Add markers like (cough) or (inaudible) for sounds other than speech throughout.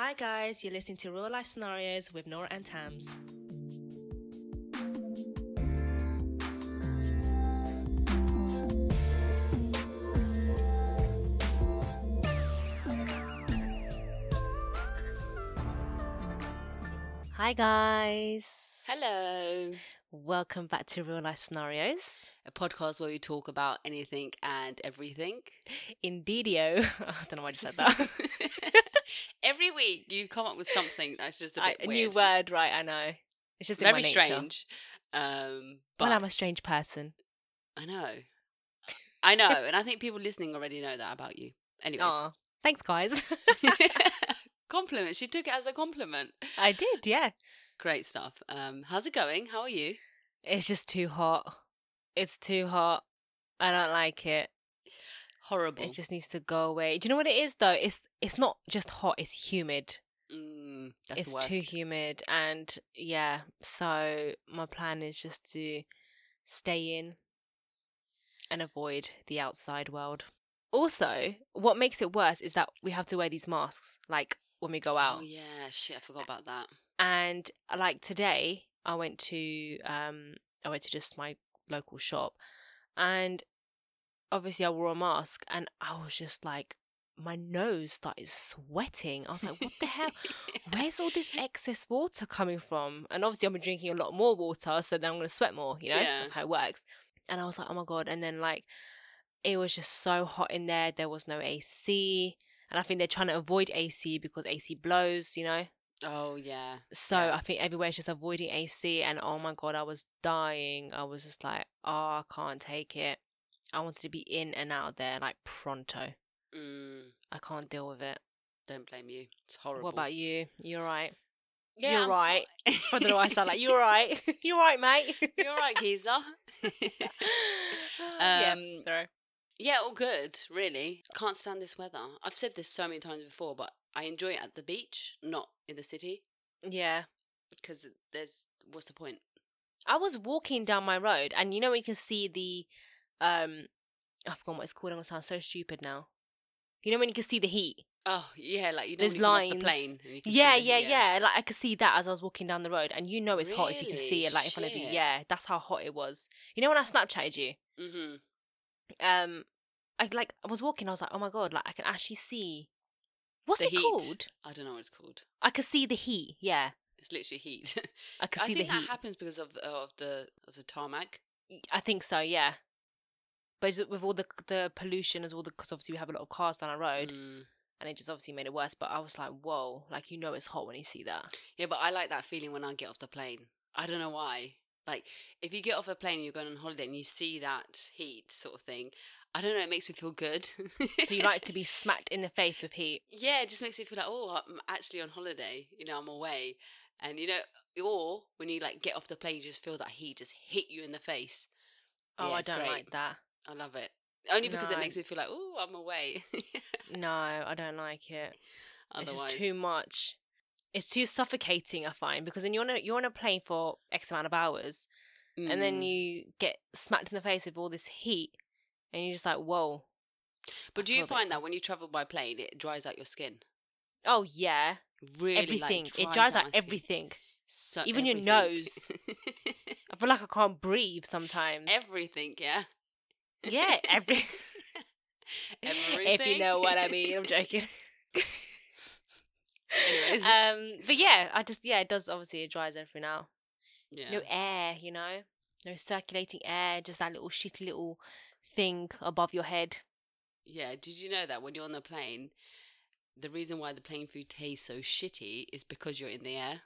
Hi, guys, you're listening to Real Life Scenarios with Nora and Tams. Hi, guys. Hello, Welcome back to Real Life Scenarios. a podcast where we talk about anything and everything. Indeedio. (laughs) I don't know why I just said that. (laughs) Every week you come up with something that's just a I- bit a weird. new word, right? I know. It's just in my Very strange. Um, but Well, I'm a strange person. I know. I know, and I think people listening already know that about you. Anyways, Aw, thanks, guys. (laughs) compliment. She took it as a compliment. I did, yeah. Great stuff. Um, how's it going? How are you? It's just too hot. It's too hot. I don't like it. Horrible. It just needs to go away. Do you know what it is though? It's it's not just hot. It's humid. Mm, that's it's the worst. It's too humid, and yeah. So my plan is just to stay in and avoid the outside world. Also, what makes it worse is that we have to wear these masks, like when we go out. Oh yeah, shit! I forgot about that. and uh, like today i went to um i went to just my local shop and obviously i wore a mask and i was just like my nose started sweating i was like what the hell (laughs) where's all this excess water coming from and obviously i've been drinking a lot more water so then i'm going to sweat more you know Yeah. that's how it works and i was like oh my god and then like it was just so hot in there there was no ac and i think they're trying to avoid ac because ac blows you know Oh yeah. so Yeah. I think everywhere's just avoiding AC, and oh my god, I was dying. I was just like, oh, I can't take it. I wanted to be in and out there like pronto. Mm, I can't deal with it. don't blame you. It's horrible. What about you? You're right. Yeah, You're I'm right. fine. I don't know why I sound like you're (laughs) right. (laughs) you're right, mate. You're right, geezer. (laughs) yeah, Um, sorry. Yeah, all good, really. Can't stand this weather. I've said this so many times before, but I enjoy it at the beach, not in the city, Yeah. because there's what's the point? I was walking down my road, and you know we can see the, um, I forgot what it's called. I'm gonna sound so stupid now. You know when you can see the heat. Oh yeah, like you know There's you off lines. the plane. and you can see Yeah, yeah, yeah, Like I could see that as I was walking down the road, and you know it's hot if you can see it like in front of you. Yeah, that's how hot it was. You know when I Snapchatted you, Mhm. Um, I like I was walking. I was like, oh my god, like I can actually see. What's The it heat. called? I don't know what it's called. I could see the heat. Yeah, It's literally heat. I could (laughs) I see think the that happens because of of the of the tarmac. I think so. Yeah, but with all the the pollution as well, because obviously we have a lot of cars down our road, Mm. and it just obviously made it worse. But I was like, whoa, like you know it's hot when you see that. Yeah, but I like that feeling when I get off the plane. I don't know why. Like, if you get off a plane and you're going on holiday and you see that heat sort of thing, I don't know, it makes me feel good. So you like to be (laughs) smacked in the face with heat. Yeah, it just makes me feel like, oh, I'm actually on holiday. You know, I'm away. And, you know, or when you, like, get off the plane, you just feel that heat just hit you in the face. Oh, Yeah, I don't great. like that. I love it. Only because No. it makes me feel like, oh, I'm away. No, I don't like it. Otherwise, (laughs) It's just too much. It's too suffocating, I find, because then you're on a you're on a plane for X amount of hours, and then Mm. you get smacked in the face with all this heat, and you're just like, whoa. But do you a bit find that when you travel by plane, it dries out your skin? Oh yeah, Really, everything. Like, it dries out skin. everything. So Even your (laughs) nose. I feel like I can't breathe sometimes. everything, yeah. yeah, every. (laughs) Everything. (laughs) if you know what I mean, I'm joking. Anyways. (laughs) um, but yeah, I just yeah, it does obviously it dries everything out. yeah. no air, you know, no circulating air, just that little shitty little thing above your head. yeah. Did you know that when you're on the plane, the reason why the plane food tastes so shitty is because you're in the air.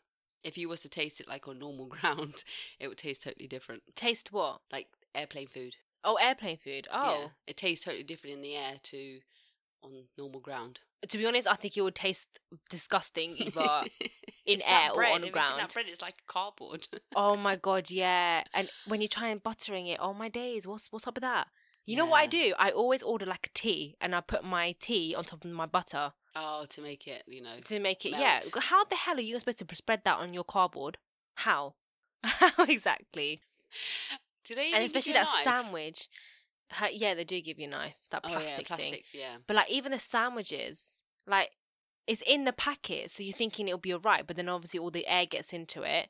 If you was to taste it like on normal (laughs) ground, it would taste totally different. Taste what? Like airplane food. Oh, airplane food. Oh, Yeah. It tastes totally different in the air to on normal ground. to be honest, I think it would taste disgusting (laughs) either. in air or on the Have you seen ground. that bread? It's like cardboard. (laughs) oh my god, yeah. And when you try and buttering it, oh my days, what's what's up with that? You know what I do? I always order like a tea, and I put my tea on top of my butter oh, to make it, you know. to make it. Melt. Yeah. How the hell are you supposed to spread that on your cardboard? How? How (laughs) exactly? Do they and especially that knife? sandwich. Ha- yeah, they do give you a knife, that oh, plastic, Oh plastic, yeah, thing. plastic. Yeah. But like even the sandwiches, like it's in the packet, so you're thinking it'll be alright, but then obviously all the air gets into it,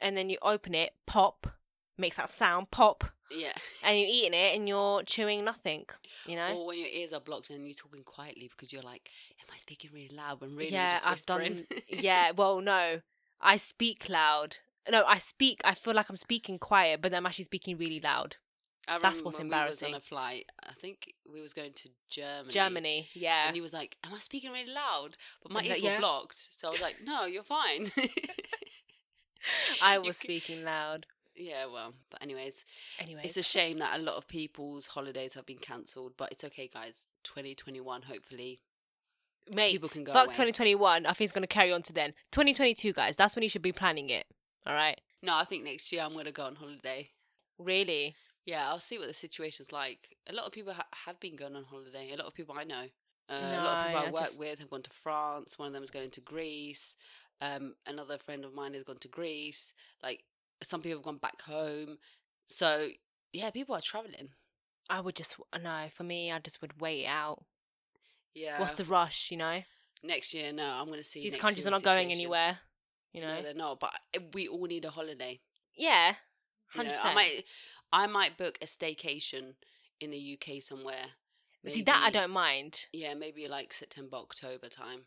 and then you open it, pop, makes that sound, pop, Yeah. and you're (laughs) eating it and you're chewing nothing. You know? Or when your ears are blocked and you're talking quietly because you're like, "Am I speaking really loud?" When really yeah, I've done. (laughs) yeah, well, no, I speak loud. No, I speak. I feel like I'm speaking quiet, but I'm actually speaking really loud. I That's what's when We was embarrassing. on a flight. I think we was going to Germany. Germany, yeah. And he was like, "Am I speaking really loud?" But my And that- ears yeah. were blocked, so I was like, "No, you're fine." (laughs) I (laughs) was c- speaking loud. Yeah, well, but anyways, Anyway, it's a shame that a lot of people's holidays have been cancelled. But it's okay, guys. 2021, hopefully, mate. people can go Fuck 2021. I think it's gonna carry on to then. 2022, guys. That's when you should be planning it. All right. No, I think next year I'm gonna go on holiday. Really? Yeah, I'll see what the situation's like. A lot of people ha- have been going on holiday. A lot of people I know. Uh, a lot of people I, I work just- with have gone to France. One of them is going to Greece. Um, another friend of mine has gone to Greece. Like some people have gone back home. So yeah, people are traveling. I would just no. For me, I just would wait out. Yeah. What's the rush? You know, next year? No, I'm going to see. these countries are not going anywhere. You know. No, they're not. But uh, we all need a holiday. yeah. You know, Hundred I percent. might, I might book a staycation in the UK somewhere. See that I don't mind. Yeah, maybe like September, October time.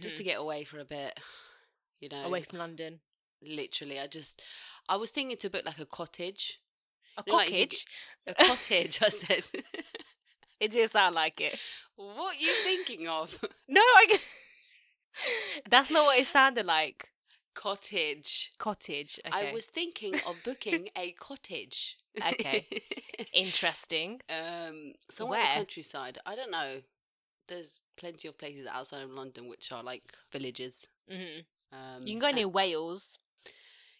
just Mhm. to get away for a bit. (sighs) You know, away from London. literally, I just, I was thinking to book like a cottage. A You know, like cottage. A (laughs) cottage, I said. It did sound like it. (laughs) what are you thinking of? No, I. (laughs) That's not what it sounded like. Cottage. Cottage. Okay. I was thinking of booking (laughs) a cottage. Okay. (laughs) interesting. um, somewhere in the countryside. I don't know. There's plenty of places outside of London which are like villages. hmm Um, You can go near Wales.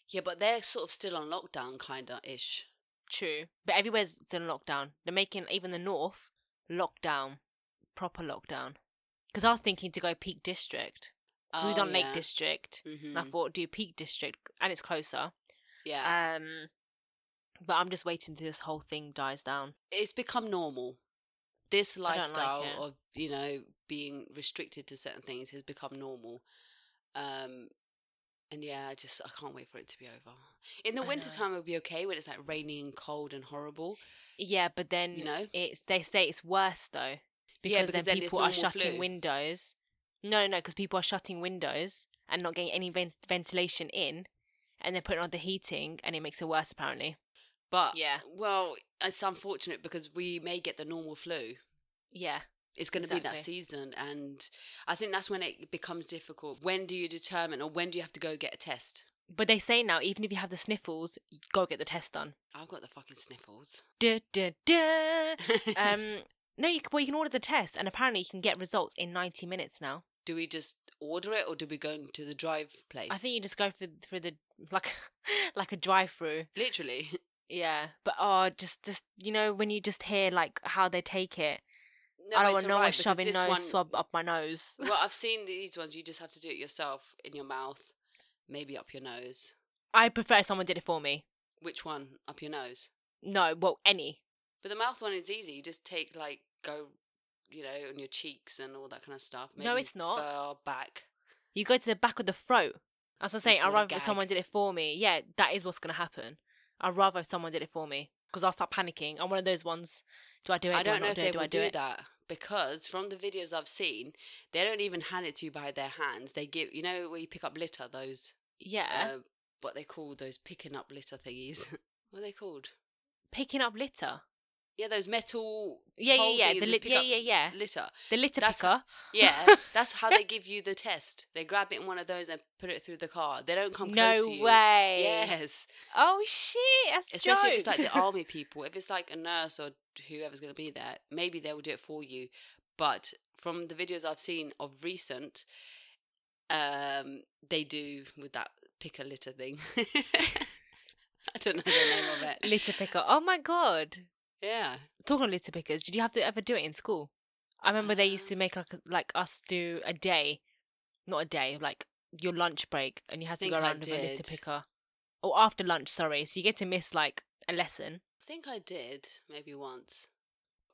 Yeah, but they're sort of still on lockdown, kinda ish. True, but everywhere's still in lockdown. They're making even the north lockdown, proper lockdown. Because I was thinking to go Peak District. 'Cause we've done Lake District. hmm And I thought do Peak District, and it's closer. Yeah, Um, but I'm just waiting till this whole thing dies down. it's become normal. This don't like lifestyle of you know being restricted to certain things has become normal. Um, and yeah, I just I can't wait for it to be over. In the I winter know. time, it'll be okay when it's like rainy and cold and horrible. Yeah, but then You know? it's they say it's worse though because, Yeah, because then then people are shutting flu. windows. No, no, because people are shutting windows and not getting any ven- ventilation in, and they're putting on the heating, and it makes it worse apparently. But Yeah. well, it's unfortunate because we may get the normal flu. Yeah, It's going to be that season, and I think that's when it becomes difficult. When do you determine, or when do you have to go get a test? but they say now even if you have the sniffles, go get the test done. I've got the fucking sniffles. Duh, duh, duh. (laughs) um, no, you can, well you can order the test, and apparently you can get results in ninety minutes now. Do we just order it, or do we go to the drive place? I think you just go for for the like (laughs) like a drive through. literally. (laughs) Yeah, but oh, just just you know when you just hear like how they take it. No, I don't want no one shoving nose one- swab up my nose. (laughs) well, I've seen these ones. You just have to do it yourself in your mouth, maybe up your nose. I prefer someone did it for me. Which one? Up your nose. No, well, any. But the mouth one is easy. You just take like go, you know, on your cheeks and all that kind of stuff. No, it's not. Fur, back. You go to the back of the throat. As I say, I'd rather if someone did it for me. Yeah, that is what's gonna happen. I'd rather if someone did it for me because I'll start panicking. I'm one of those ones. Do I do it? I do don't know if do they it? Do I do do that because from the videos I've seen, they don't even hand it to you by their hands. They give, you know, where you pick up litter. Those, Yeah, uh, what they call those picking up litter thingies. (laughs) what are they called? picking up litter. Yeah, those metal. Yeah, yeah, yeah. The pick yeah, yeah, yeah. Litter. The litter That's- picker. Yeah, (laughs) that's how they give you the test. They grab it in one of those and put it through the car. They don't come no close to you. way. Yes, Oh shit! That's especially if it's like the army people. If it's like a nurse or whoever's going to be there, maybe they will do it for you. But from the videos I've seen of recent, um, they do with that pick a litter thing. (laughs) I don't know the name of it. litter picker. Oh my god. Yeah. Talking of litter pickers, did you have to ever do it in school? I remember they used to Um, make like like us do a day, not a day, like your lunch break, and you had to go around with a litter picker, or after lunch. Sorry, so you get to miss like a lesson. I think I did maybe once.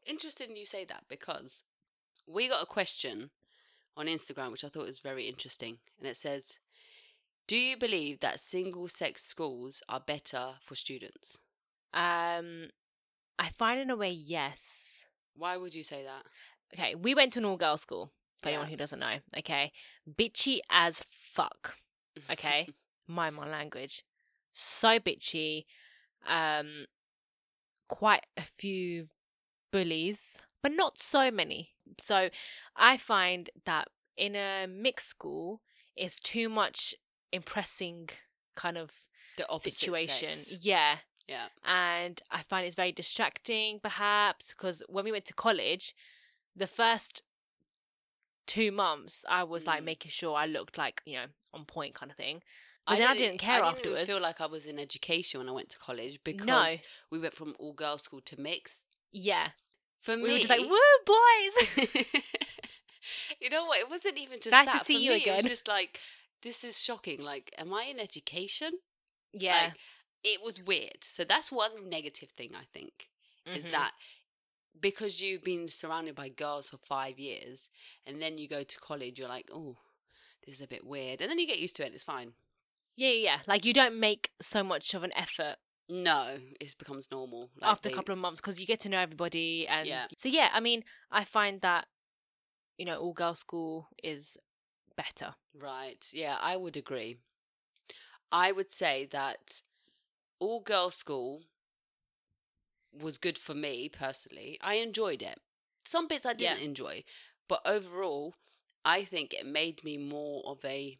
Interesting you say that because we got a question on Instagram, which I thought was very interesting. And it says, Do you believe that single sex schools are better for students? Um, I find in a way yes. Why would you say that? Okay, we went to an all girls school. For anyone who doesn't know, okay, bitchy as fuck. Okay. (laughs) Mind my language. So bitchy. Um, quite a few bullies, but not so many. So I find that in a mixed school, it's too much impressing kind of the opposite situation. sex. Yeah. Yeah. And I find it's very distracting, perhaps, because when we went to college, the first two months, I was like Mm. making sure I looked like, you know, on point kind of thing. I But then I didn't care I didn't afterwards. feel like I was in education when I went to college because we went from all girls school to mixed. Yeah. For We me, were just like, woo, boys. (laughs) you know what? It wasn't even just Nice to that. see For you me, It was again. just like this is shocking. Like, am I in education? yeah. Like, it was weird. So that's one negative thing I think is Mhm. that because you've been surrounded by girls for five years and then you go to college, you're like, oh, this is a bit weird, and then you get used to it. and It's fine. Yeah, yeah, yeah. Like you don't make so much of an effort No, it becomes normal like after they- a couple of months because you get to know everybody and Yeah. so yeah, I mean, I find that you know, all girls school is better. Right. Yeah, I would agree. I would say that all girls school was good for me personally. I enjoyed it. Some bits I didn't Yeah. enjoy, but overall, I think it made me more of a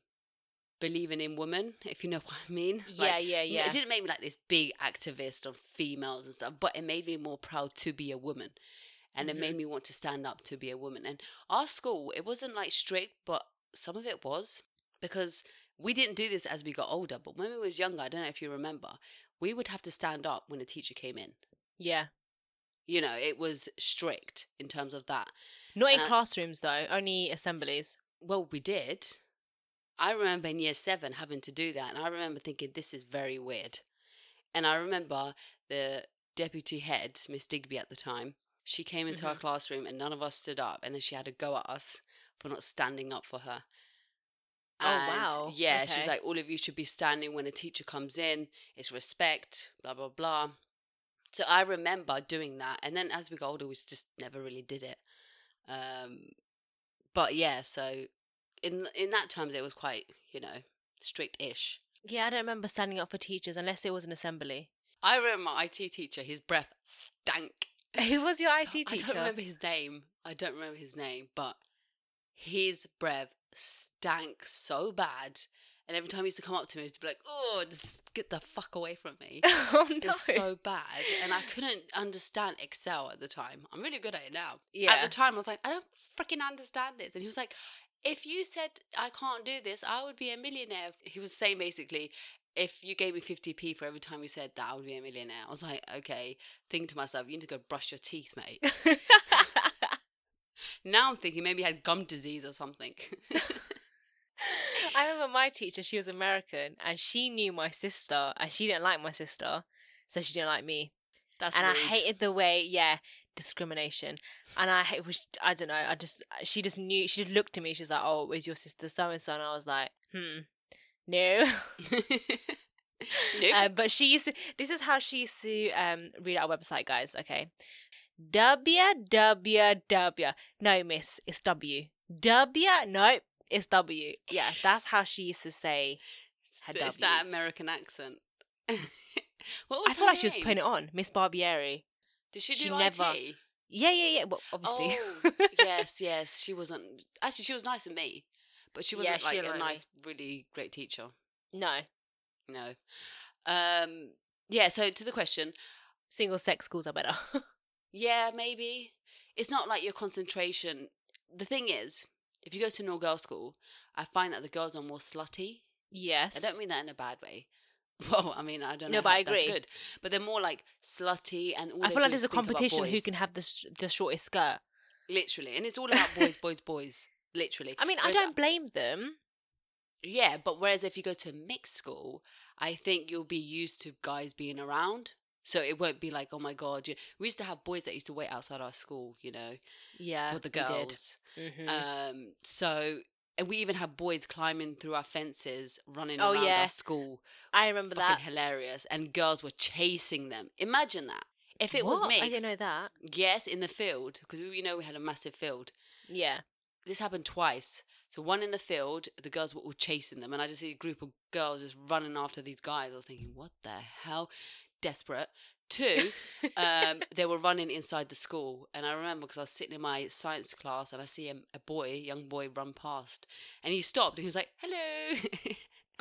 believing in women, if you know (laughs) what I mean. yeah, Like, yeah, n- yeah. It didn't make me like this big activist on females and stuff, but it made me more proud to be a woman. And it Mm-hmm. made me want to stand up to be a woman. And our school, it wasn't like strict, but some of it was because we didn't do this as we got older. But when we was younger, I don't know if you remember, we would have to stand up when a teacher came in. yeah. You know, it was strict in terms of that. Not in Uh, classrooms though, only assemblies. Well, we did. I remember in year seven having to do that, and I remember thinking this is very weird. And I remember the deputy head, Miss Digby at the time, she came into our Mhm. classroom and none of us stood up, and then she had to go at us for not standing up for her. Oh, wow. Yeah, she was like, all of you should be standing when a teacher comes in. It's respect, blah blah blah. So I remember doing that, and then as we got older, we just never really did it. Um, but yeah, so in in that terms, it was quite you know strict-ish. Yeah, I don't remember standing up for teachers unless it was an assembly. I remember my IT teacher; his breath stank. (laughs) Who was your (laughs) So- IT teacher? I don't remember his name. I don't remember his name, but his breath stank so bad. And every time he used to come up to me, he'd be like, "Oh, just get the fuck away from me." (laughs) oh no. It was so bad, and I couldn't understand Excel at the time. I'm really good at it now. yeah. At the time, I was like, I don't freaking understand this. And he was like, if you said I can't do this, I would be a millionaire. He was saying basically, if you gave me 50p for every time you said that, I would be a millionaire. I was like, okay. Think to myself, you need to go brush your teeth, mate. (laughs) now I'm thinking maybe he had gum disease or something. I remember my teacher, she was American and she knew my sister and she didn't like my sister, so she didn't like me. That's and rude. I hated the way, yeah, discrimination. And I hate, was, I don't know, I just, she just knew, she just looked at me, she's like, oh, is your sister so and so? And I was like, hmm, no. (laughs) Nope. Uh, but she used to, this is how she used to um, read our website, guys, okay? Www. No, miss, it's W. W? Nope, it's W. Yeah, that's how she used to say. her it's that American accent. (laughs) what was I feel her like she was putting it on, Miss Barbieri. Did she do she IT? never- Yeah, yeah, yeah. Well, obviously. Oh, (laughs) yes, yes. She wasn't. Actually, she was nice to me, but she wasn't she like didn't a like me. nice, really great teacher. no, No. Um. Yeah. So to the question, single sex schools are better. (laughs) yeah, maybe it's not like your concentration. The thing is, if you go to an all-girl school, I find that the girls are more slutty. yes. I don't mean that in a bad way. (laughs) Well, I mean, I don't know. No, but I agree. good, but they're more like slutty, and all I feel like there's a competition who can have the sh- the shortest skirt. literally, and it's all about boys, (laughs) boys, boys. Literally. I mean, I don't blame them. Yeah, but whereas if you go to mixed school, I think you'll be used to guys being around. So it won't be like, oh my god. You we used to have boys that used to wait outside our school, you know, Yeah. for the girls. Mhm. Um, so and we even had boys climbing through our fences, running Oh, around yeah. our school. I remember Fucking that. hilarious. And girls were chasing them. Imagine that. If it was What? mixed, I didn't know that. yes, in the field, because we you know we had a massive field. Yeah. This happened twice. So one in the field, the girls were all chasing them, and I just see a group of girls just running after these guys. I was thinking, what the hell? Desperate. Two, (laughs) um, they were running inside the school, and I remember because I was sitting in my science class, and I see a, a boy, a young boy, run past, and he stopped, and he was like, "Hello,"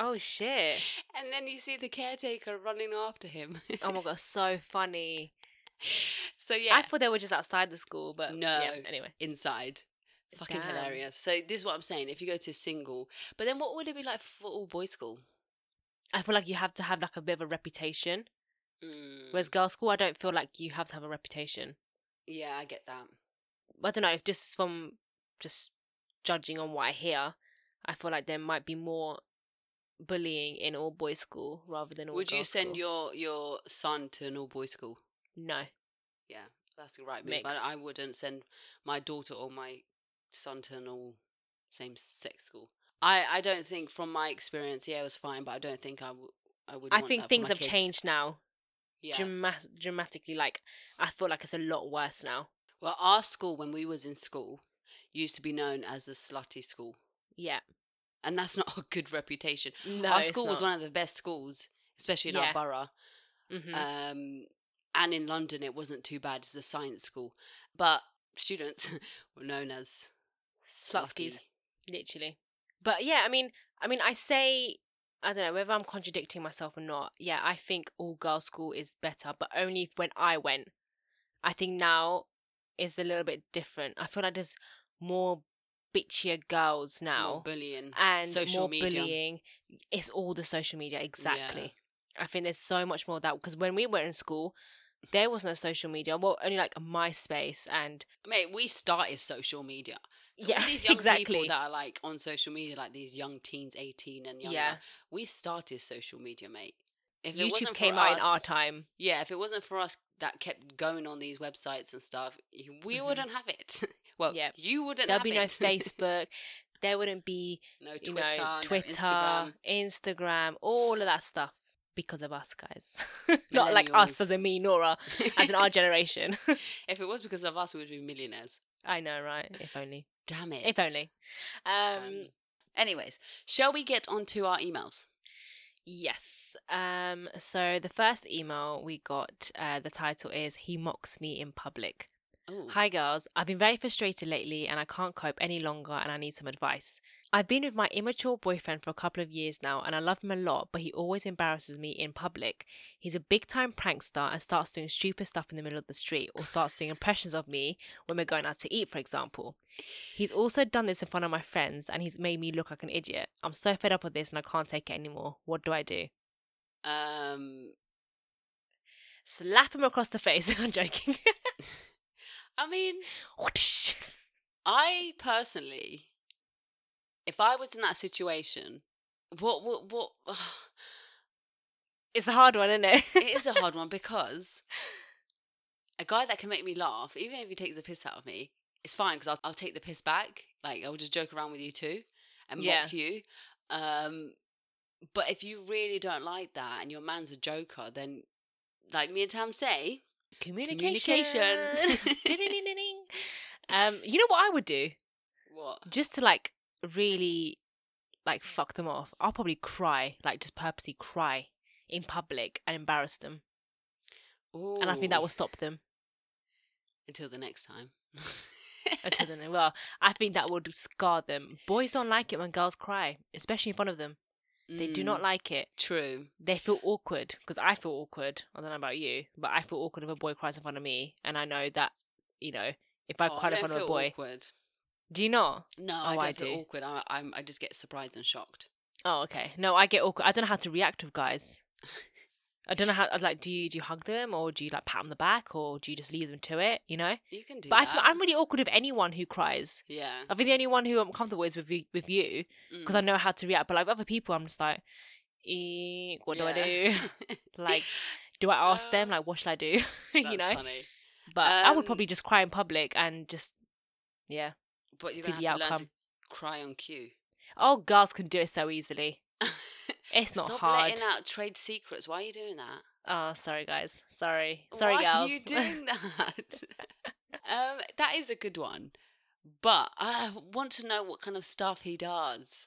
(laughs) Oh shit. and then you see the caretaker running after him. Oh my god, so funny. (laughs) so yeah, I thought they were just outside the school, but No. Yeah, anyway. inside. Fucking Damn. hilarious. So this is what I'm saying. If you go to single, but then what would it be like for all boys school? I feel like you have to have like a bit of a reputation. Mm, Whereas girls' school, I don't feel like you have to have a reputation. yeah, I get that. I don't know if just from just judging on what I hear, I feel like there might be more bullying in all boys' school rather than all. Would you send school. your your son to an all boys school? No. Yeah, that's the right move. I, I wouldn't send my daughter or my son to an all same sex school. I I don't think from my experience, yeah, it was fine, but I don't think I would. I would. I think things have kids. changed now, Yeah. drama- dramatically. Like I feel like it's a lot worse now. well, our school when we was in school used to be known as the slutty school, Yeah. and that's not (laughs) a good reputation. No, our school was one of the best schools, especially in Yeah. our borough. Mhm. Um, and in London, it wasn't too bad. It's a science school, but students (laughs) were known as Slutskis. literally. But yeah, I mean, I mean, I say, I don't know whether I'm contradicting myself or not. Yeah, I think all girls' school is better, but only when I went. I think now is a little bit different. I feel like there's more bitchier girls now More bullying, and social more media. bullying. It's all the social media, exactly. I think there's so much more of that because when we were in school, there was no social media. Well, only like a MySpace and Mate, we started social media. So Yeah, all these (laughs) young exactly. people that are like on social media, like these young teens, eighteen and younger, Yeah. we started social media, mate. If it YouTube wasn't came for out us, in our time. yeah, if it wasn't for us that kept going on these websites and stuff, we Mhm. wouldn't have it. (laughs) well, Yeah. you wouldn't. There'll have be no. (laughs) Facebook. There wouldn't be no you Twitter, know, no Twitter, Instagram. Instagram. all of that stuff because of us guys. Not like us as in me, Nora, as in our generation. if it was because of us, we would be millionaires. I know, right? If only. Damn it. If only. Um, Um, anyways, shall we get on to our emails? yes. Um. So the first email we got, uh, the title is "He mocks me in public." Oh, Hi, girls. I've been very frustrated lately and I can't cope any longer and I need some advice. I've been with my immature boyfriend for a couple of years now and I love him a lot, but he always embarrasses me in public. He's a big time prankster and starts doing stupid stuff in the middle of the street or starts doing (laughs) impressions of me when we're going out to eat, for example. He's also done this in front of my friends and he's made me look like an idiot. I'm so fed up with this and I can't take it anymore. What do I do? um, Slap him across the face. (laughs) I'm joking. (laughs) I mean, I personally, if I was in that situation, what, what, what? (sighs) it's a hard one, isn't it? it is a hard one (laughs) because a guy that can make me laugh, even if he takes the piss out of me, it's fine because I'll, I'll take the piss back. Like I'll just joke around with you too and Yeah. mock you. Um, but if you really don't like that and your man's a joker, then like me and Tam say, Communication. Communication. (laughs) (laughs) Um, you know what I would do? what? Just to like really like fuck them off. I'll probably cry, like just purposely cry in public and embarrass them. And I think that will stop them until the next time. (laughs) until then. Well, I think that would scar them. Boys don't like it when girls cry, especially in front of them. They do not Mm, like it. True. They feel awkward because I feel awkward. I don't know about you, but I feel awkward if a boy cries in front of me, and I know that you know if I Oh, cry in front of a boy. Awkward. Do you not? No, Oh, I don't I feel do. awkward. I, I'm, I just get surprised and shocked. Oh, okay. No, I get awkward. I don't know how to react with guys. I don't know how. I'd Like, do you do you hug them or do you like pat on the back or do you just leave them to it? You know. You can do But I that. feel, I'm really awkward with anyone who cries. yeah. I think the only one who I'm comfortable with is with you, with you because I Mm. know how to react. But like other people, I'm just like, eh, what do I do? (laughs) like, (laughs) Do I ask them Uh, like what should I do? (laughs) you know. funny. But I would Um, probably just cry in public and just yeah. But you're see the have to learn outcome. to cry on cue. Oh, girls can do it so easily. (laughs) It's not Stop hard. letting out trade secrets. Why are you doing that? Oh, sorry guys. Sorry. Sorry, Why girls. are you (laughs) doing that? (laughs) um, that is a good one, but I want to know what kind of stuff he does.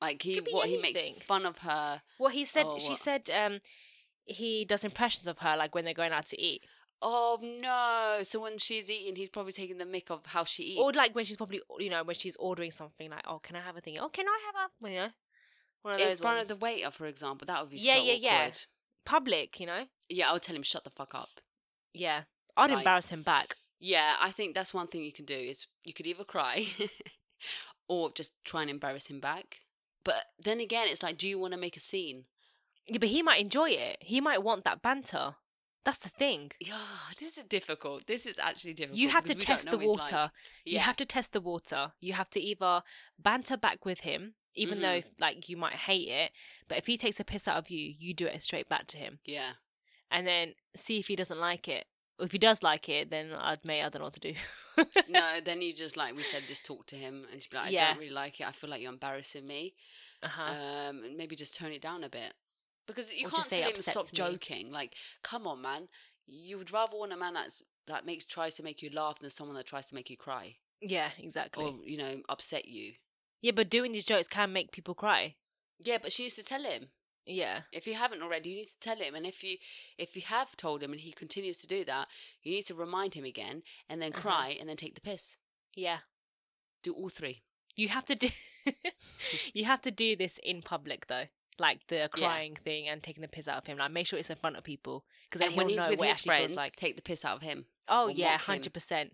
Like he, what he makes fun of her. well, he said she what? said um he does impressions of her like when they're going out to eat. Oh no! So when she's eating, he's probably taking the mick of how she eats. Or like when she's probably you know when she's ordering something like oh can I have a thing? Oh can I have a well, you know one of those. in front ones. of the waiter, for example. That would be Yeah, so yeah, yeah. public, you know. Yeah, I would tell him shut the fuck up. Yeah, I'd Right. embarrass him back. Yeah, I think that's one thing you can do is you could either cry (laughs) or just try and embarrass him back. But then again, it's like, do you want to make a scene? Yeah, but he might enjoy it. He might want that banter. That's the thing. Yeah, this is difficult. This is actually difficult. You have to because we don't test the water. like. You have to test the water. You have to either banter back with him, even though Mhm. like you might hate it, but if he takes a piss out of you, you do it straight back to him, Yeah. and then see if he doesn't like it. If he does like it, then I'd may I don't know what to do. No, (laughs) then you just like we said, just talk to him and just be like, I Yeah. don't really like it. I feel like you're embarrassing me. uh huh. Um, and maybe just tone it down a bit because you Or can't tell him stop me. joking. Like, come on, man. You would rather want a man that's that makes tries to make you laugh than someone that tries to make you cry yeah, exactly. or you know upset you. yeah, but doing these jokes can make people cry. Yeah, but she needs to tell him. Yeah, If you haven't already, you need to tell him. And if you if you have told him and he continues to do that, you need to remind him again and then Uh-huh. cry and then take the piss. yeah. Do all three. You have to do. (laughs) you have to do this in public though, like the crying thing and taking the piss out of him. Like make sure it's in front of people because And when he's know with his friends, like. take the piss out of him. Oh yeah, hundred percent.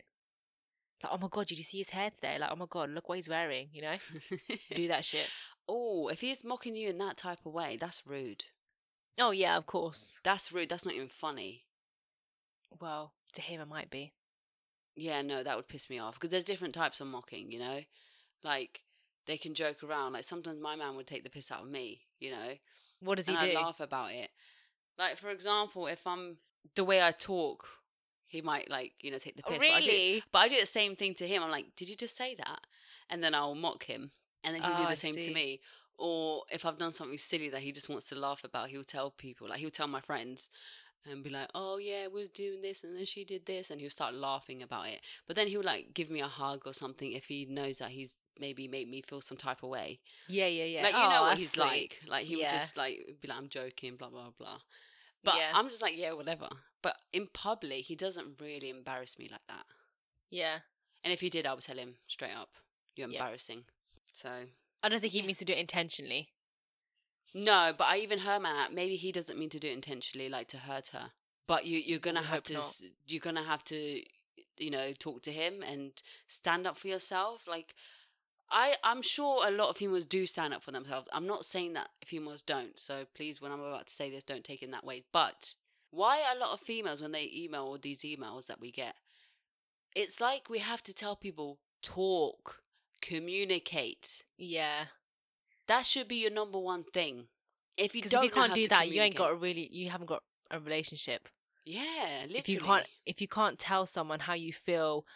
Like oh my god, did you see his hair today? Like oh my god, look what he's wearing. You know, (laughs) do that shit. oh, if he's mocking you in that type of way, that's rude. Oh yeah, of course. That's rude. That's not even funny. Well, to him it might be. Yeah, no, that would piss me off because there's different types of mocking, you know? Like they can joke around. Like sometimes my man would take the piss out of me, you know? What does he and do? I laugh about it. Like for example, if I'm the way I talk, he might like, you know, take the Oh, piss. But I do really? but I do the same thing to him. I'm like, Did you just say that? And then I'll mock him. And then he'll Oh, do ah, I the same to me. Or if I've done something silly that he just wants to laugh about, he'll tell people. Like he'll tell my friends and be like, "Oh yeah, we're doing this, and then she did this," and he'll start laughing about it. But then he'll like give me a hug or something if he knows that he's maybe made me feel some type of way. Yeah, yeah, yeah. Like you Oh, know what he's sweet. like. Like he would just like be like, "I'm joking," blah blah blah. But Yeah. I'm just like, yeah, whatever. But in public, he doesn't really embarrass me like that. Yeah. And if he did, I would tell him straight up, "You're Yeah. embarrassing." So I don't think he means to do it intentionally. no, but I even heard man out. Maybe he doesn't mean to do it intentionally, like to hurt her. But you you're gonna We have to not. you're gonna have to you know talk to him and stand up for yourself. Like I I'm sure a lot of females do stand up for themselves. I'm not saying that females don't. So please, when I'm about to say this, don't take it in that way. But why a lot of females when they email all these emails that we get, it's like we have to tell people talk, communicate. Yeah. That should be your number one thing. If you don't if you can't do that, you ain't got a really, you haven't got a relationship. yeah, literally. If you can't, if you can't tell someone how you feel,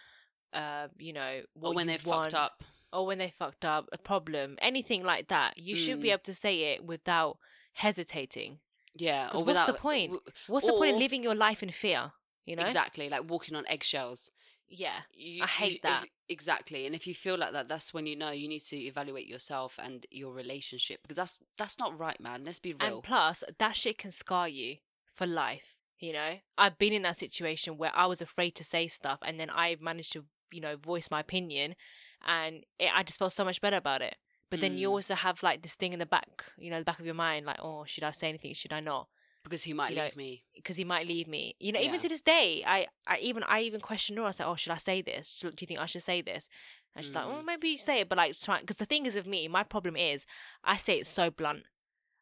uh, you know, what or when they're want, fucked up. Or when they fucked up, a problem, anything like that, you should be Mm. able to say it without hesitating. Yeah, or what's the point? w- What's the point in living your life in fear? You know? Exactly, like walking on eggshells. Yeah. You, I hate you- that. if- exactly, and if you feel like that, that's when you know you need to evaluate yourself and your relationship because that's that's not right, man. Let's be real. And plus, that shit can scar you for life. You know, I've been in that situation where I was afraid to say stuff, and then I managed to, you know, voice my opinion, and it, I just felt so much better about it. But then you Mm. also have like this thing in the back, you know, the back of your mind, like, oh, should I say anything? Should I not? because he might you know, leave me. Because he might leave me. You know, even to this day, I, I even, I even question her. I say, oh, should I say this? Do you think I should say this? And she's like, Mm. oh, maybe you say it, but like, try. Because the thing is with me, my problem is, I say it so blunt.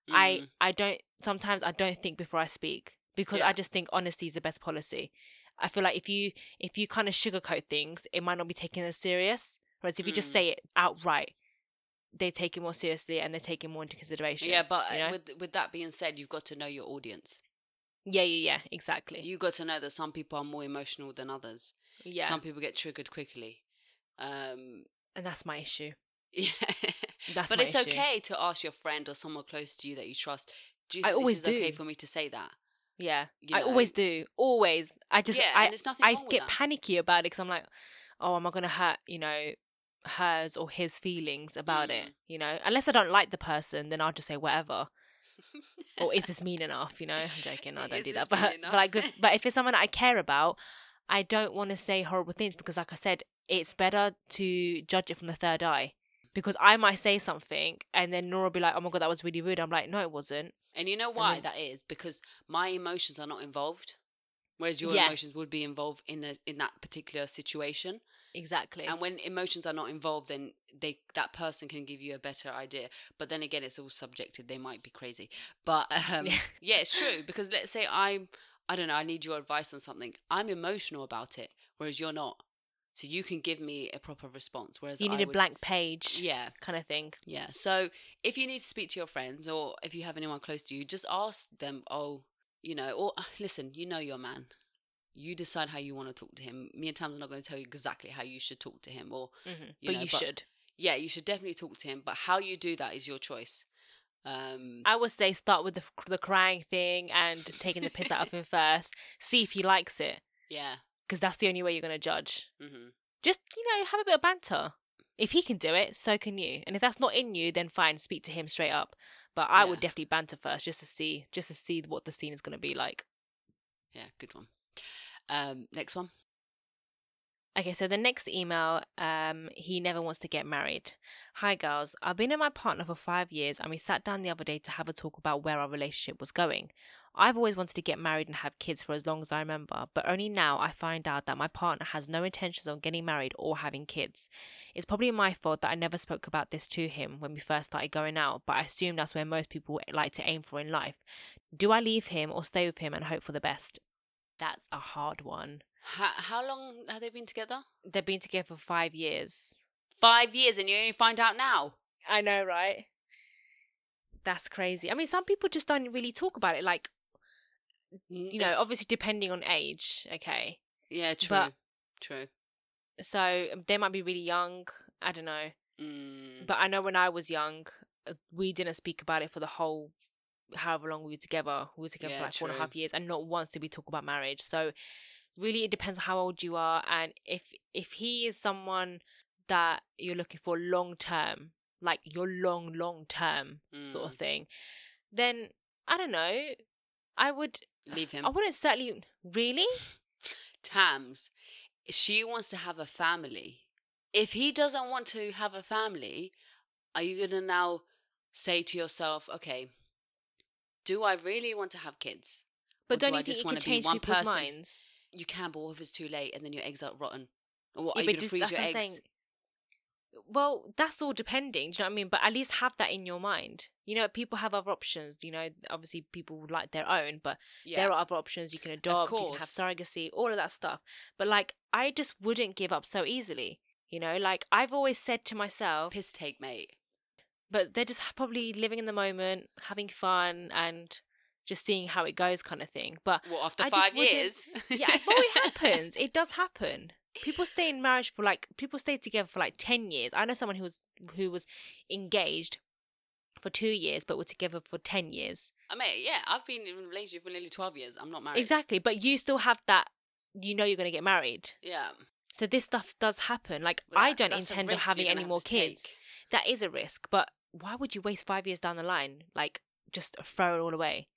I Mm, I don't sometimes I don't think before I speak because I just think honesty is the best policy. I feel like if you if you kind of sugarcoat things, it might not be taken as serious. Whereas if you just Mm. say it outright, they take it more seriously and they take it more into consideration. yeah, but you uh, know? with with that being said, you've got to know your audience. Yeah, yeah, yeah, exactly. You got to know that some people are more emotional than others. yeah. Some people get triggered quickly. Um, and that's my issue. (laughs) yeah. That's but it's issue. okay to ask your friend or someone close to you that you trust. Do you I think always is okay do. for me to say that? Yeah. You I always do. Always. I just Yeah, I and there's nothing I wrong with get that. panicky about it because I'm like, oh, am I gonna hurt, you know, hers or his feelings about Mm. it? You know, unless I don't like the person, then I'll just say whatever. or is this mean enough? You know, I'm joking. I (laughs) don't do that. But (laughs) but like, but if (laughs) it's someone that I care about, I don't want to say horrible things because, like I said, it's better to judge it from the third eye. Because I might say something and then Nora will be like, "Oh my god, that was really rude." I'm like, "No, it wasn't." And you know why then- that is? Because my emotions are not involved, whereas your Yeah. emotions would be involved in the in that particular situation. Exactly. And when emotions are not involved, then they that person can give you a better idea. But then again, it's all subjective. They might be crazy, but (laughs) um, Yeah. yeah. it's true. Because let's say I'm, I don't know, I need your advice on something. I'm emotional about it, whereas you're not. So you can give me a proper response. Whereas you need I a would- blank page, Yeah, kind of thing. yeah. So if you need to speak to your friends or if you have anyone close to you, just ask them, oh, you know, or listen, you know your man. You decide how you want to talk to him. Me and Tam are not going to tell you exactly how you should talk to him or hmm You but know, you but- should. yeah, you should definitely talk to him, but how you do that is your choice. Um I would say start with the the crying thing and taking the piss out of him (laughs) first. See if he likes it, yeah. because that's the only way you're gonna judge. hmm Just you know, have a bit of banter. If he can do it, so can you. And if that's not in you, then fine, speak to him straight up. But I would definitely banter first, just to see, just to see what the scene is gonna be like. Yeah, good one. Um next one. Okay, so the next email, um, he never wants to get married. Hi, girls. I've been with my partner for five years, and we sat down the other day to have a talk about where our relationship was going. I've always wanted to get married and have kids for as long as I remember, but only now I find out that my partner has no intentions on getting married or having kids. It's probably my fault that I never spoke about this to him when we first started going out, but I assume that's where most people like to aim for in life. Do I leave him or stay with him and hope for the best? That's a hard one. How, how long have they been together? They've been together for five years. Five years, and you only find out now. I know, right? That's crazy. I mean, some people just don't really talk about it. Like, you know, (sighs) obviously depending on age, okay. Yeah, true. but- true. So they might be really young. I don't know. Mm, But I know when I was young, uh, we didn't speak about it for the whole however long we were together. We were together Yeah, for like four true. half years, and not once did we talk about marriage. So really, it depends how old you are, and if if he is someone that you're looking for long term, like your long long term sort of Mm. thing, then I don't know. I would. leave him. I wouldn't certainly really. (laughs) Tams, she wants to have a family. If he doesn't want to have a family, are you to now say to yourself, okay, do I really want to have kids? But do don't I you think just you wanna be change one person? minds? You can, but what if it's too late and then your eggs are rotten? Or what, Yeah, are you going to freeze your eggs? saying. Well, that's all depending. Do you know what I mean? But at least have that in your mind. You know, people have other options. You know, obviously people would like their own, but Yeah. there are other options. You can adopt, you can have surrogacy, all of that stuff. But like, I just wouldn't give up so easily. You know, like I've always said to myself, Piss take, mate. But they're just probably living in the moment, having fun, and just seeing how it goes, kind of thing. But What, after I five years? (laughs) yeah, well, it (laughs) happens. It does happen. People stay in marriage for like people stay together for like ten years. I know someone who was who was engaged for two years, but were together for ten years. I mean, yeah, I've been in a relationship for nearly 12 years. I'm not married. Exactly, but you still have that. You know you're going to get married. Yeah. So this stuff does happen. Like Well, I don't intend on having any more to take. kids. That is a risk, but why would you waste five years down the line? Like just throw it all away.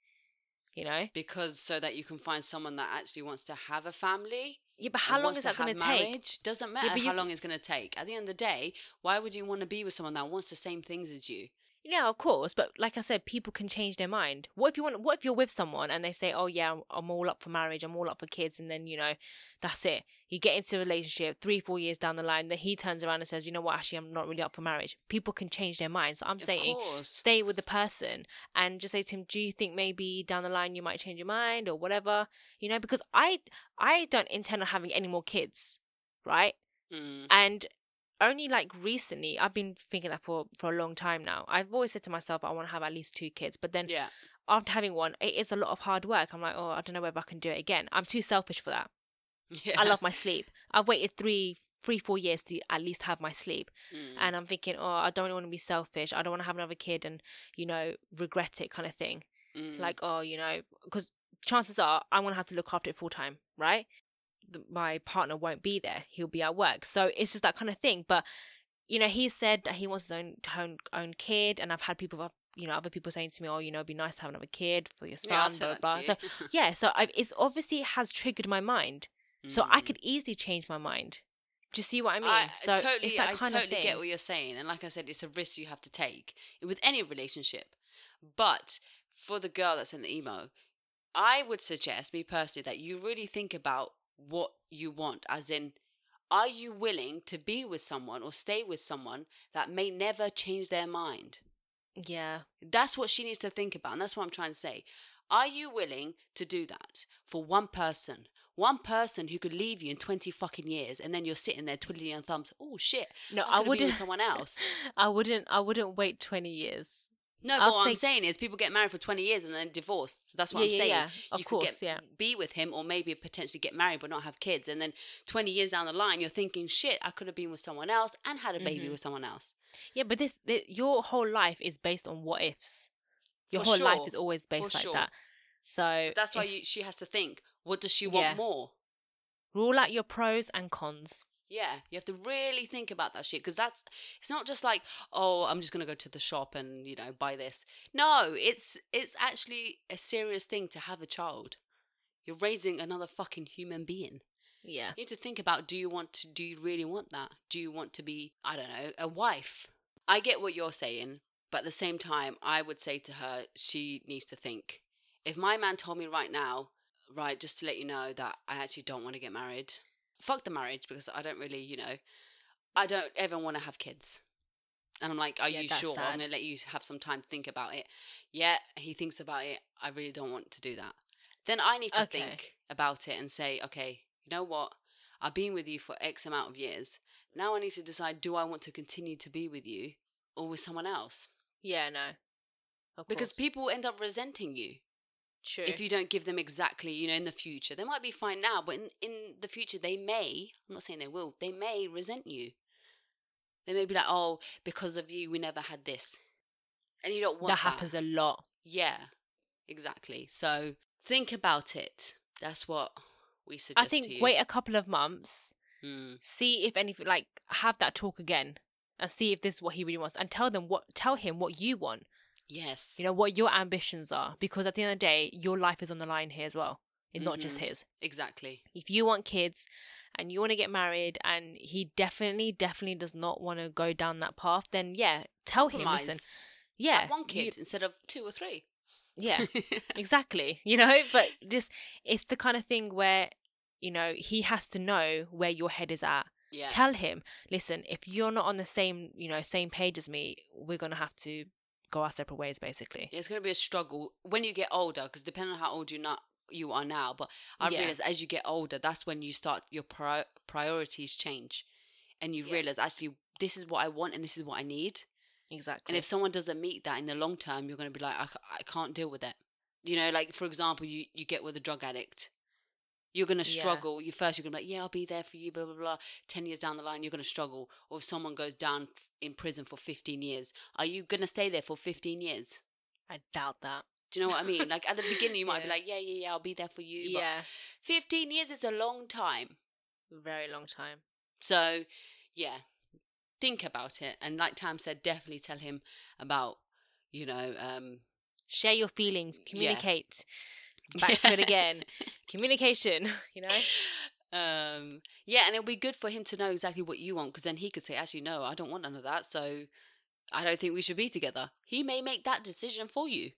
You know? Because so that you can find someone that actually wants to have a family. Yeah, but how long is that going to take? marriage. Doesn't matter how you- long it's going to take. At the end of the day, why would you want to be with someone that wants the same things as you? Yeah, of course, but like I said, people can change their mind. What if you want? What if you're with someone and they say, "Oh yeah, I'm- I'm all up for marriage. I'm all up for kids," and then you know, that's it. You get into a relationship three, four years down the line, then he turns around and says, "You know what? Actually, I'm not really up for marriage." People can change their minds. So I'm Of saying, course. stay with the person and just say to him, "Do you think maybe down the line you might change your mind or whatever?" You know, because I I don't intend on having any more kids, right? Mm. And only like recently I've been thinking that for for a long time now. I've always said to myself I want to have at least two kids, but then Yeah. after having one, it is a lot of hard work. I'm like, oh, I don't know whether I can do it again. I'm too selfish for that. yeah. I love my sleep. I've waited three, three, four years to at least have my sleep, Mm. and I'm thinking, oh, I don't want to be selfish. I don't want to have another kid and you know regret it, kind of thing. Mm. Like, oh, you know, because chances are I'm gonna have to look after it full time, right? My partner won't be there; he'll be at work. So it's just that kind of thing. But you know, he said that he wants his own own, own kid, and I've had people, you know, other people saying to me, "Oh, you know, it'd be nice to have another kid for your son." yeah, I've blah blah. So (laughs) yeah, so I, it's obviously has triggered my mind. So I Mm. could easily change my mind. Do you see what I mean? I so totally, it's that I kind totally of thing. I totally get what you're saying, and like I said, it's a risk you have to take with any relationship. But for the girl that sent the email, I would suggest, me personally, that you really think about what you want. As in, are you willing to be with someone or stay with someone that may never change their mind? yeah, That's what she needs to think about, and that's what I'm trying to say. Are you willing to do that for one person? One person who could leave you in 20 fucking years and then you're sitting there twiddling your thumbs. Oh shit. no, I, I could have been wouldn't. with someone else. (laughs) I wouldn't. I wouldn't wait twenty years. No, I'll but what I'm saying is people get married for 20 years and then divorce. So that's what Yeah, I'm yeah, saying. yeah. Of you course, could get, yeah. be with him or maybe potentially get married but not have kids. And then 20 years down the line, you're thinking, shit, I could have been with someone else and had a baby Mhm. with someone else. Yeah, but this, th your whole life is based on what ifs. Your For whole life is always based For like sure. that. So That's why you, she has to think, what does she want more? rule out your pros and cons. Yeah, you have to really think about that shit because that's it's not just like oh I'm just gonna go to the shop and you know buy this. No, it's it's actually a serious thing to have a child. You're raising another fucking human being. Yeah, You need to think about do you want to do you really want that? Do you want to be I don't know a wife? I get what you're saying, but at the same time, I would say to her she needs to think. If my man told me right now, right, just to let you know that I actually don't want to get married. Fuck the marriage because I don't really, you know, I don't ever want to have kids. And I'm like, are Yeah, you sure? sad. I'm going to let you have some time to think about it. Yeah, he thinks about it. I really don't want to do that. Then I need to Okay. think about it and say, okay, you know what? I've been with you for X amount of years. Now I need to decide do I want to continue to be with you or with someone else? yeah, no. Because people end up resenting you True. if you don't give them exactly, you know, in the future. They might be fine now, but in, in the future, they may, I'm not saying they will, they may resent you. They may be like, oh, because of you, we never had this. And you don't want that that. happens a lot. Yeah, exactly. So think about it. That's what we suggest I think wait a couple of months, Mm, see if anything like have that talk again, and see if this is what he really wants, and tell them what tell him what you want. Yes. You know what your ambitions are, because at the end of the day, your life is on the line here as well. It's not just Mhm. his. exactly. If you want kids, and you want to get married, and he definitely, definitely does not want to go down that path, then yeah, tell him. Listen, yeah, Have one you- kid instead of two or three. yeah, (laughs) exactly you know but just it's the kind of thing where you know he has to know where your head is at yeah. tell him listen if you're not on the same you know same page as me we're gonna have to go our separate ways basically It's going to be a struggle when you get older, because depending on how old you not you are now, but I Yeah. realize as you get older, that's when you start your pri- priorities change, and you Yeah. realize actually this is what I want and this is what I need. exactly And if someone doesn't meet that in the long term, you're going to be like, I, I can't deal with it. You know, like for example, you you get with a drug addict. You're going to Yeah. struggle. You first, you're going to be like, yeah, I'll be there for you, blah, blah, blah. 10 years down the line, you're going to struggle. Or if someone goes down in prison for 15 years, are you going to stay there for 15 years? i doubt that Do you know what I mean? Like at the beginning, you (laughs) might be like, yeah, yeah, yeah, I'll be there for you. But yeah 15 years is a long time. very long time So, yeah, think about it. And like Tam said, definitely tell him about, you know, um, share your feelings Yeah. Back to it again (laughs) communication (laughs) you know um, yeah, and it'll be good for him to know exactly what you want because then he could say, actually, no, I don't want none of that. So I don't think we should be together. He may make that decision for you.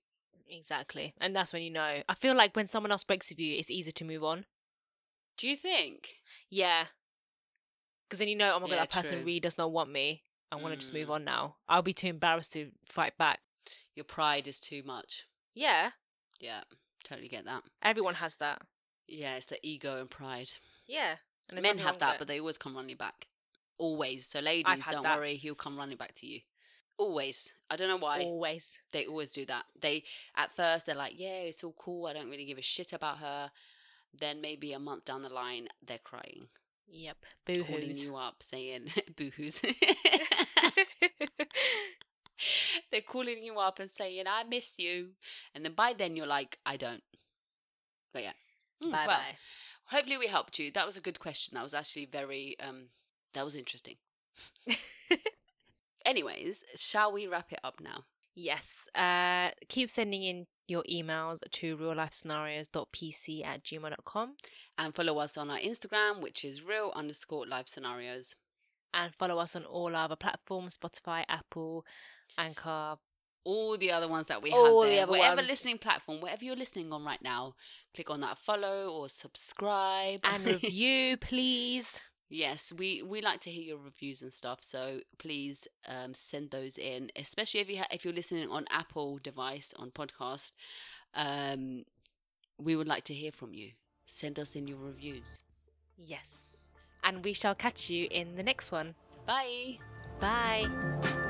exactly and that's when you know i feel like when someone else breaks with you it's easier to move on Do you think? Yeah. Because then you know, oh my god, Yeah, that person true. really does not want me. I want to just move Mm. on now. I'll be too embarrassed to fight back. Your pride is too much. Yeah, Yeah, totally get that. everyone has that. Yeah, it's the ego and pride. Yeah. And Men have that, but they always come running back. Always. So, ladies, don't that. worry, he'll come running back to you. Always. I don't know why. Always. They always do that. They at first they're like, "Yeah, it's all cool. I don't really give a shit about her." Then maybe a month down the line, they're crying, Yep. Boo calling you up, saying (laughs) boohoos. (laughs) (laughs) calling you up and saying, "I miss you," and then by then you're like, "I don't." But yeah. Mm, bye well, bye. hopefully we helped you. That was a good question. That was actually very um that was interesting. (laughs) Anyways, shall we wrap it up now? Yes. Uh, keep sending in your emails to reallifescenarios.pc at gmail.com And follow us on our Instagram, which is real underscore life scenarios. and follow us on all our other platforms Spotify, Apple, Anchor. All the other ones that we All have the there. other Whatever ones. listening platform, whatever you're listening on right now, click on that follow or subscribe. And (laughs) review, please. Yes, we we like to hear your reviews and stuff. So please um, send those in, especially if you ha- if you're listening on Apple device on podcast. Um, we would like to hear from you. Send us in your reviews. Yes. And we shall catch you in the next one. Bye. Bye.